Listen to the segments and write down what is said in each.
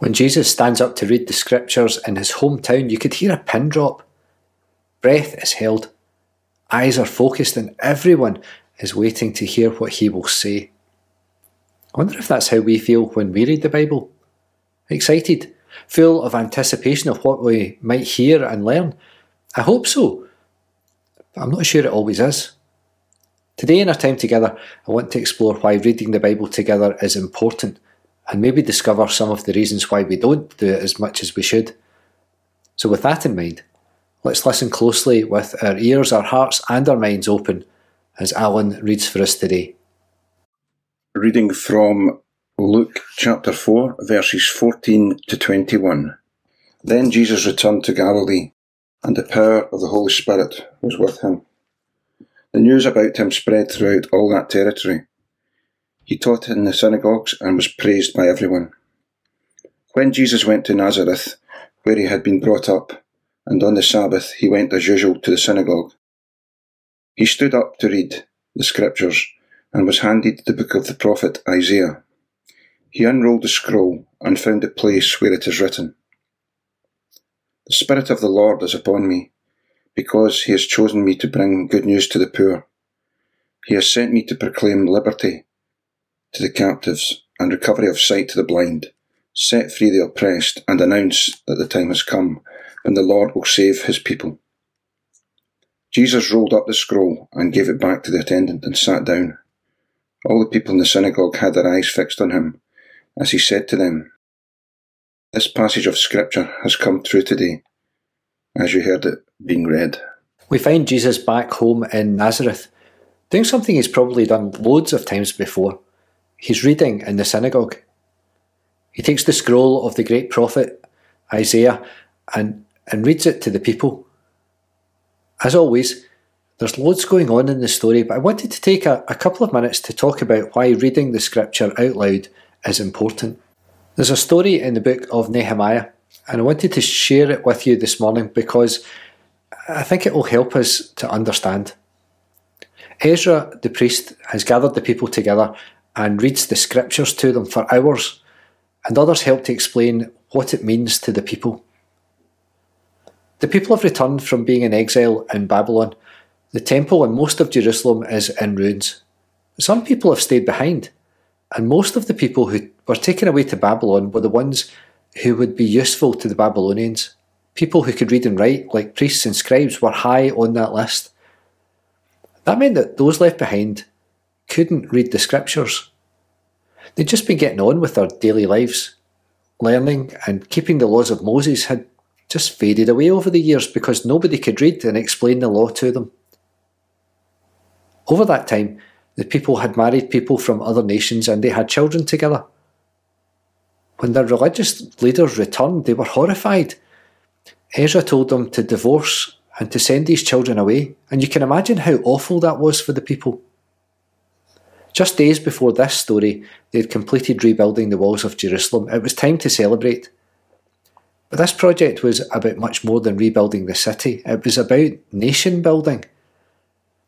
When Jesus stands up to read the scriptures in his hometown, you could hear a pin drop. Breath is held, eyes are focused, and everyone is waiting to hear what he will say. I wonder if that's how we feel when we read the Bible. Excited, full of anticipation of what we might hear and learn. I hope so, but I'm not sure it always is. Today, in our time together, I want to explore why reading the Bible together is important and maybe discover some of the reasons why we don't do it as much as we should. So, with that in mind, let's listen closely with our ears, our hearts, and our minds open as Alan reads for us today. Reading from Luke chapter 4, verses 14 to 21. Then Jesus returned to Galilee, and the power of the Holy Spirit was with him. The news about him spread throughout all that territory he taught in the synagogues and was praised by everyone. When Jesus went to Nazareth, where he had been brought up, and on the Sabbath he went as usual to the synagogue, he stood up to read the scriptures and was handed the book of the prophet Isaiah. He unrolled the scroll and found the place where it is written, The Spirit of the Lord is upon me, because he has chosen me to bring good news to the poor. He has sent me to proclaim liberty to the captives and recovery of sight to the blind, set free the oppressed, and announce that the time has come when the Lord will save his people. Jesus rolled up the scroll and gave it back to the attendant and sat down. All the people in the synagogue had their eyes fixed on him as he said to them, This passage of Scripture has come true today, as you heard it being read. We find Jesus back home in Nazareth, doing something he's probably done loads of times before He's reading in the synagogue. He takes the scroll of the great prophet Isaiah and, and reads it to the people. As always, there's loads going on in the story, but I wanted to take a, a couple of minutes to talk about why reading the scripture out loud is important. There's a story in the book of Nehemiah, and I wanted to share it with you this morning because I think it will help us to understand. Ezra the priest has gathered the people together and reads the scriptures to them for hours, and others help to explain what it means to the people. The people have returned from being in exile in Babylon. The temple and most of Jerusalem is in ruins. Some people have stayed behind, and most of the people who were taken away to Babylon were the ones who would be useful to the Babylonians. People who could read and write, like priests and scribes, were high on that list. That meant that those left behind couldn't read the scriptures. They'd just been getting on with their daily lives. Learning and keeping the laws of Moses had just faded away over the years because nobody could read and explain the law to them. Over that time, the people had married people from other nations and they had children together. When their religious leaders returned, they were horrified. Ezra told them to divorce and to send these children away, and you can imagine how awful that was for the people. Just days before this story, they had completed rebuilding the walls of Jerusalem. It was time to celebrate. But this project was about much more than rebuilding the city, it was about nation building.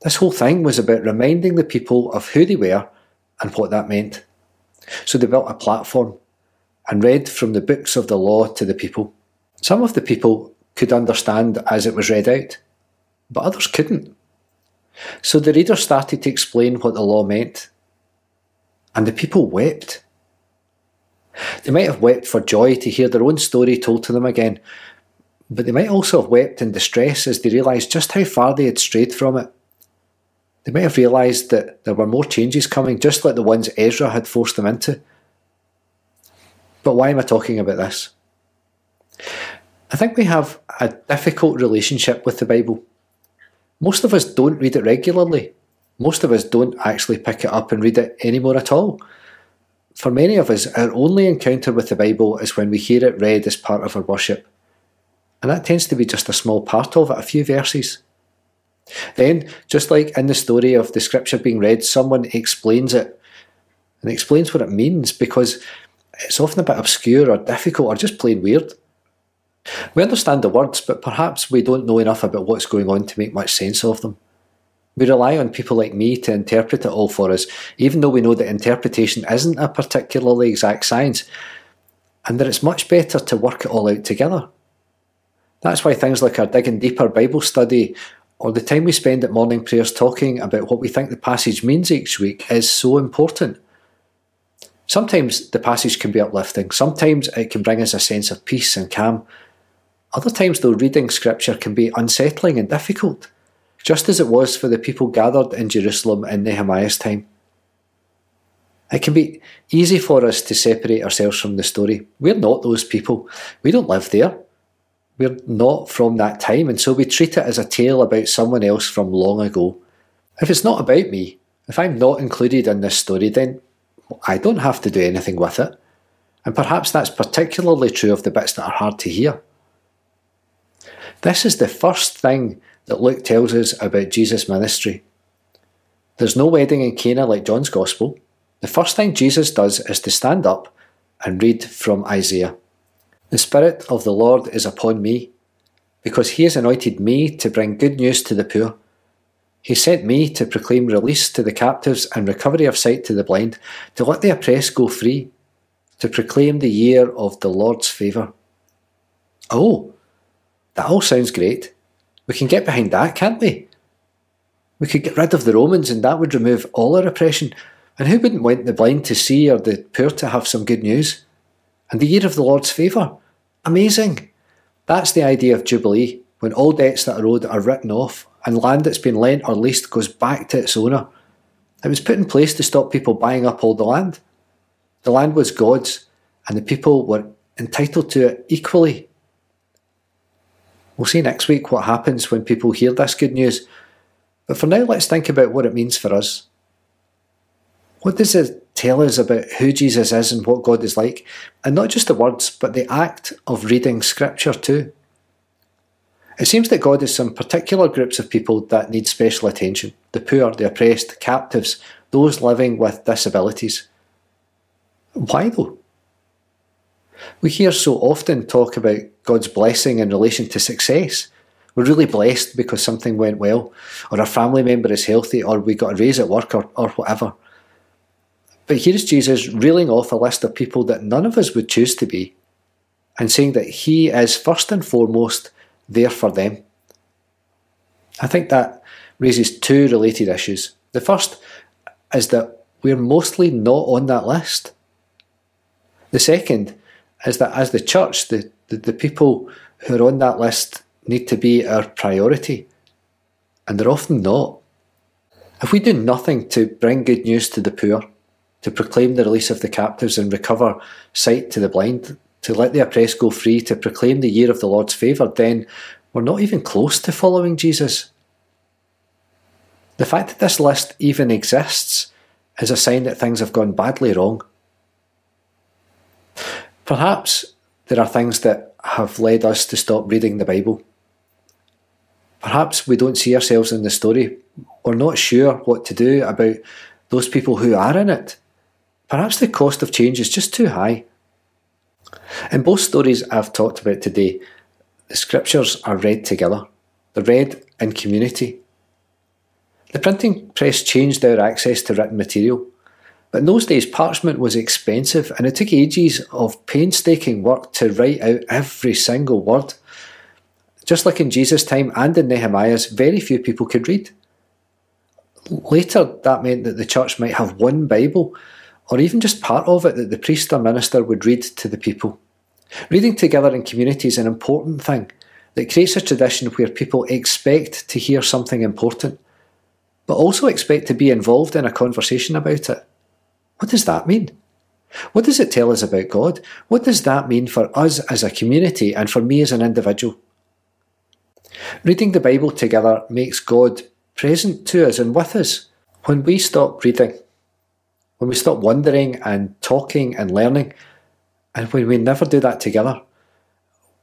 This whole thing was about reminding the people of who they were and what that meant. So they built a platform and read from the books of the law to the people. Some of the people could understand as it was read out, but others couldn't. So the reader started to explain what the law meant and the people wept. They might have wept for joy to hear their own story told to them again, but they might also have wept in distress as they realised just how far they had strayed from it. They might have realised that there were more changes coming, just like the ones Ezra had forced them into. But why am I talking about this? I think we have a difficult relationship with the Bible. Most of us don't read it regularly. Most of us don't actually pick it up and read it anymore at all. For many of us, our only encounter with the Bible is when we hear it read as part of our worship. And that tends to be just a small part of it, a few verses. Then, just like in the story of the scripture being read, someone explains it and explains what it means because it's often a bit obscure or difficult or just plain weird. We understand the words, but perhaps we don't know enough about what's going on to make much sense of them. We rely on people like me to interpret it all for us, even though we know that interpretation isn't a particularly exact science. and that it's much better to work it all out together. That's why things like our Digging Deeper Bible study or the time we spend at morning prayers talking about what we think the passage means each week is so important. Sometimes the passage can be uplifting, sometimes it can bring us a sense of peace and calm. Other times, though, reading scripture can be unsettling and difficult, just as it was for the people gathered in Jerusalem in Nehemiah's time. It can be easy for us to separate ourselves from the story. We're not those people. We don't live there. We're not from that time, and so we treat it as a tale about someone else from long ago. If it's not about me, if I'm not included in this story, then I don't have to do anything with it. And perhaps that's particularly true of the bits that are hard to hear. This is the first thing that Luke tells us about Jesus' ministry. There's no wedding in Cana like John's Gospel. The first thing Jesus does is to stand up and read from Isaiah. The Spirit of the Lord is upon me, because he has anointed me to bring good news to the poor. He sent me to proclaim release to the captives and recovery of sight to the blind, to let the oppressed go free, to proclaim the year of the Lord's favour. Oh, that all sounds great. We can get behind that, can't we? We could get rid of the Romans and that would remove all our oppression. And who wouldn't want the blind to see or the poor to have some good news? And the year of the Lord's favour. Amazing! That's the idea of Jubilee, when all debts that are owed are written off and land that's been lent or leased goes back to its owner. It was put in place to stop people buying up all the land. The land was God's, and the people were entitled to it equally. We'll see next week what happens when people hear this good news, but for now, let's think about what it means for us. What does it tell us about who Jesus is and what God is like? And not just the words, but the act of reading Scripture too. It seems that God has some particular groups of people that need special attention the poor, the oppressed, the captives, those living with disabilities. Why though? We hear so often talk about God's blessing in relation to success. We're really blessed because something went well, or our family member is healthy, or we got a raise at work, or, or whatever. But here's Jesus reeling off a list of people that none of us would choose to be, and saying that He is first and foremost there for them. I think that raises two related issues. The first is that we're mostly not on that list. The second is that as the church, the, the, the people who are on that list need to be our priority, and they're often not. If we do nothing to bring good news to the poor, to proclaim the release of the captives and recover sight to the blind, to let the oppressed go free, to proclaim the year of the Lord's favour, then we're not even close to following Jesus. The fact that this list even exists is a sign that things have gone badly wrong. Perhaps there are things that have led us to stop reading the Bible. Perhaps we don't see ourselves in the story. We're not sure what to do about those people who are in it. Perhaps the cost of change is just too high. In both stories I've talked about today, the scriptures are read together. They're read in community. The printing press changed our access to written material. But in those days, parchment was expensive and it took ages of painstaking work to write out every single word. Just like in Jesus' time and in Nehemiah's, very few people could read. Later, that meant that the church might have one Bible or even just part of it that the priest or minister would read to the people. Reading together in community is an important thing that creates a tradition where people expect to hear something important, but also expect to be involved in a conversation about it. What does that mean? What does it tell us about God? What does that mean for us as a community and for me as an individual? Reading the Bible together makes God present to us and with us. When we stop reading, when we stop wondering and talking and learning, and when we never do that together,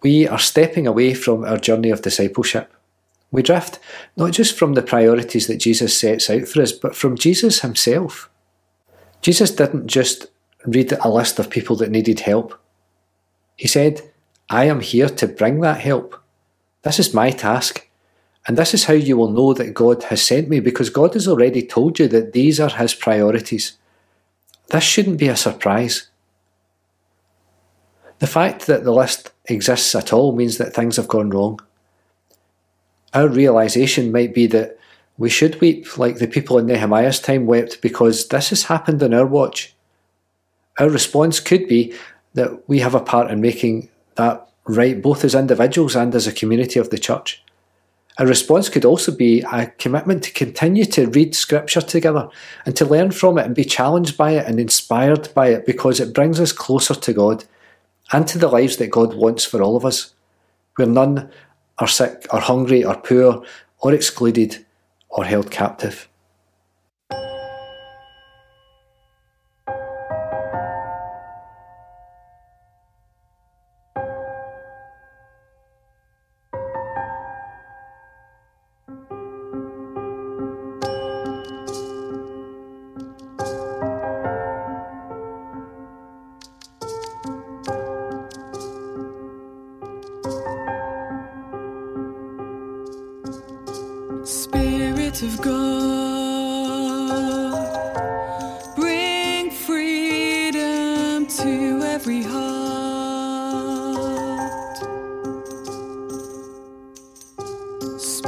we are stepping away from our journey of discipleship. We drift not just from the priorities that Jesus sets out for us, but from Jesus himself. Jesus didn't just read a list of people that needed help. He said, I am here to bring that help. This is my task. And this is how you will know that God has sent me, because God has already told you that these are his priorities. This shouldn't be a surprise. The fact that the list exists at all means that things have gone wrong. Our realization might be that we should weep like the people in Nehemiah's time wept because this has happened on our watch. Our response could be that we have a part in making that right, both as individuals and as a community of the church. A response could also be a commitment to continue to read Scripture together and to learn from it and be challenged by it and inspired by it because it brings us closer to God and to the lives that God wants for all of us, where none are sick or hungry or poor or excluded or held captive.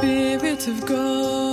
Spirit of God,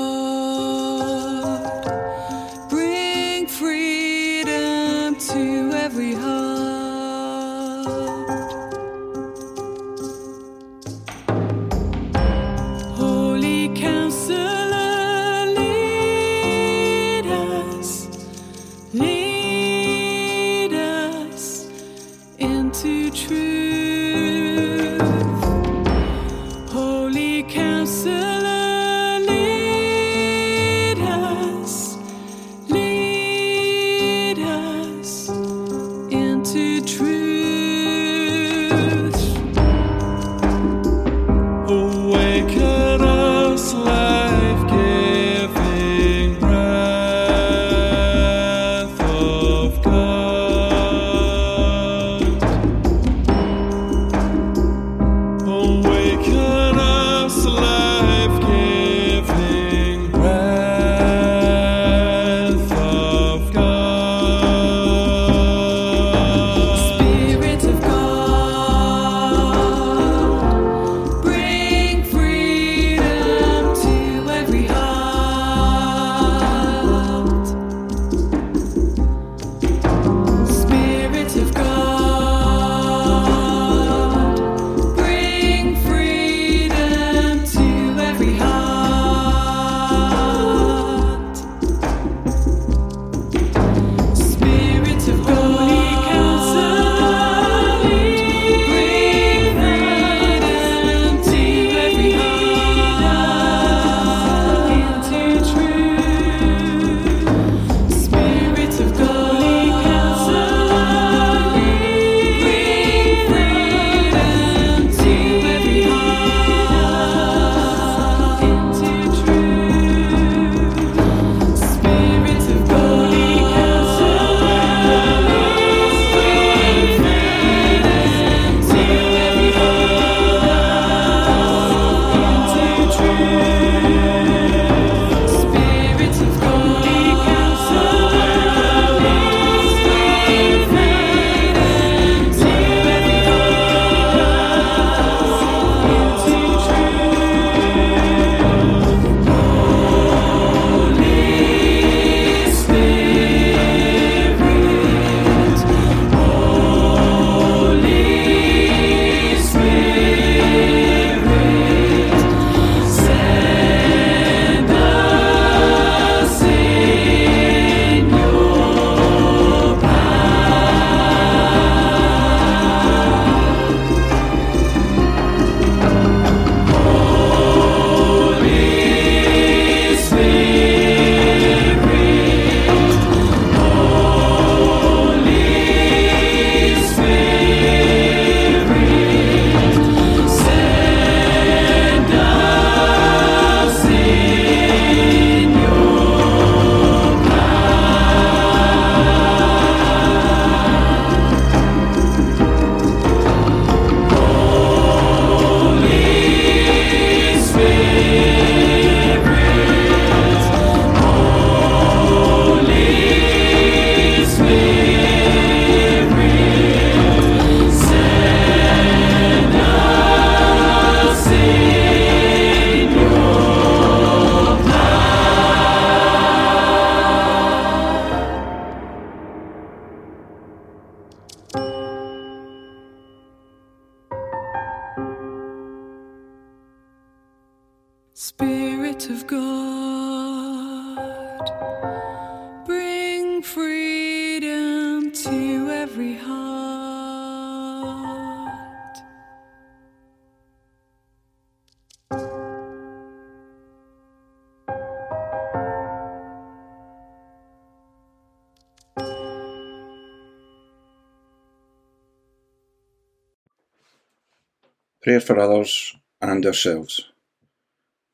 Prayer for others and ourselves.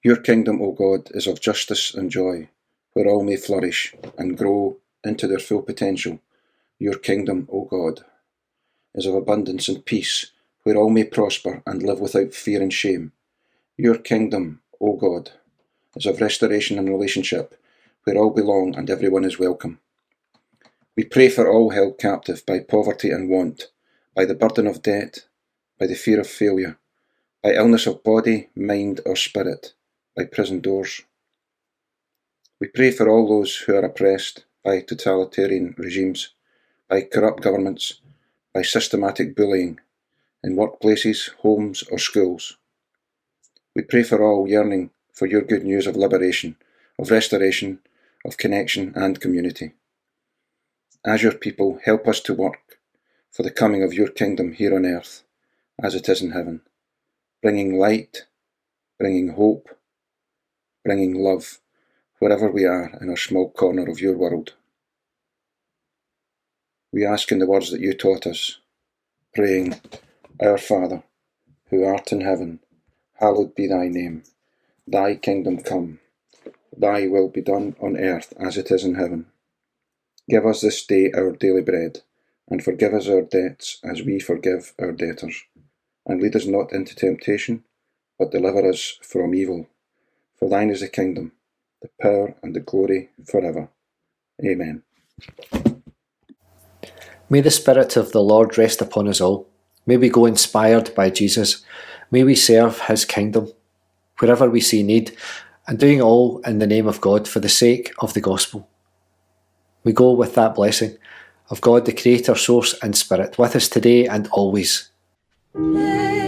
Your kingdom, O God, is of justice and joy, where all may flourish and grow into their full potential. Your kingdom, O God, is of abundance and peace, where all may prosper and live without fear and shame. Your kingdom, O God, is of restoration and relationship, where all belong and everyone is welcome. We pray for all held captive by poverty and want, by the burden of debt, by the fear of failure, by illness of body, mind, or spirit, by prison doors. We pray for all those who are oppressed by totalitarian regimes, by corrupt governments, by systematic bullying in workplaces, homes, or schools. We pray for all yearning for your good news of liberation, of restoration, of connection and community. As your people, help us to work for the coming of your kingdom here on earth, as it is in heaven, bringing light, bringing hope, bringing love wherever we are in our small corner of your world. We ask in the words that you taught us, praying, Our Father, who art in heaven, hallowed be thy name. Thy kingdom come, thy will be done on earth as it is in heaven. Give us this day our daily bread, and forgive us our debts as we forgive our debtors. And lead us not into temptation, but deliver us from evil. For thine is the kingdom, the power, and the glory forever. Amen. May the Spirit of the Lord rest upon us all. May we go inspired by Jesus. May we serve his kingdom wherever we see need, and doing all in the name of God for the sake of the gospel. We go with that blessing of God, the Creator, Source, and Spirit, with us today and always. May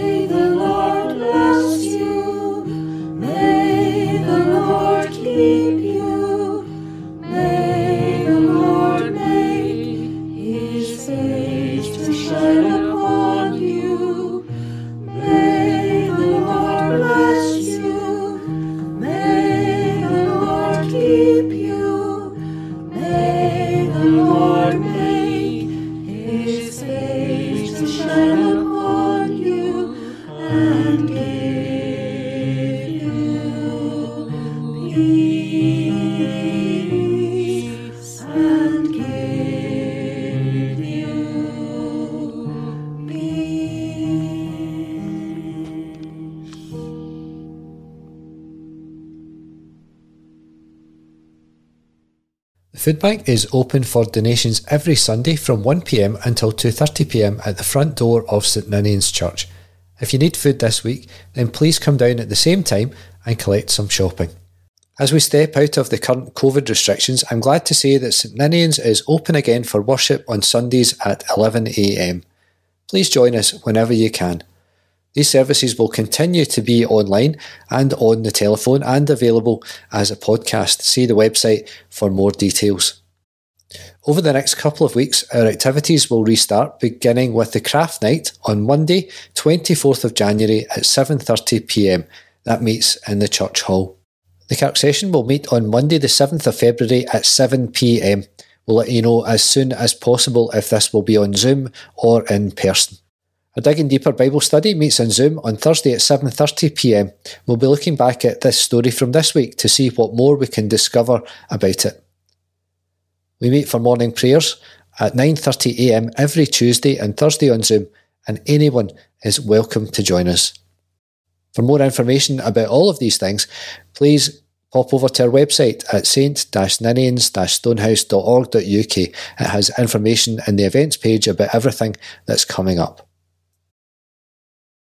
food bank is open for donations every Sunday from 1pm until 2.30pm at the front door of St Ninian's Church. If you need food this week, then please come down at the same time and collect some shopping. As we step out of the current COVID restrictions, I'm glad to say that St Ninian's is open again for worship on Sundays at 11am. Please join us whenever you can. These services will continue to be online and on the telephone and available as a podcast. See the website for more details. Over the next couple of weeks, our activities will restart, beginning with the craft night on Monday, 24th of January at 7:30 p.m. That meets in the church hall. The Kirk session will meet on Monday, the 7th of February at 7 pm. We'll let you know as soon as possible if this will be on Zoom or in person. A Digging Deeper Bible study meets on Zoom on Thursday at 7:30 p.m. We'll be looking back at this story from this week to see what more we can discover about it. We meet for morning prayers at 9:30 a.m. every Tuesday and Thursday on Zoom, and anyone is welcome to join us. For more information about all of these things, please pop over to our website at saint-ninians-stonehouse.org.uk. It has information in the events page about everything that's coming up.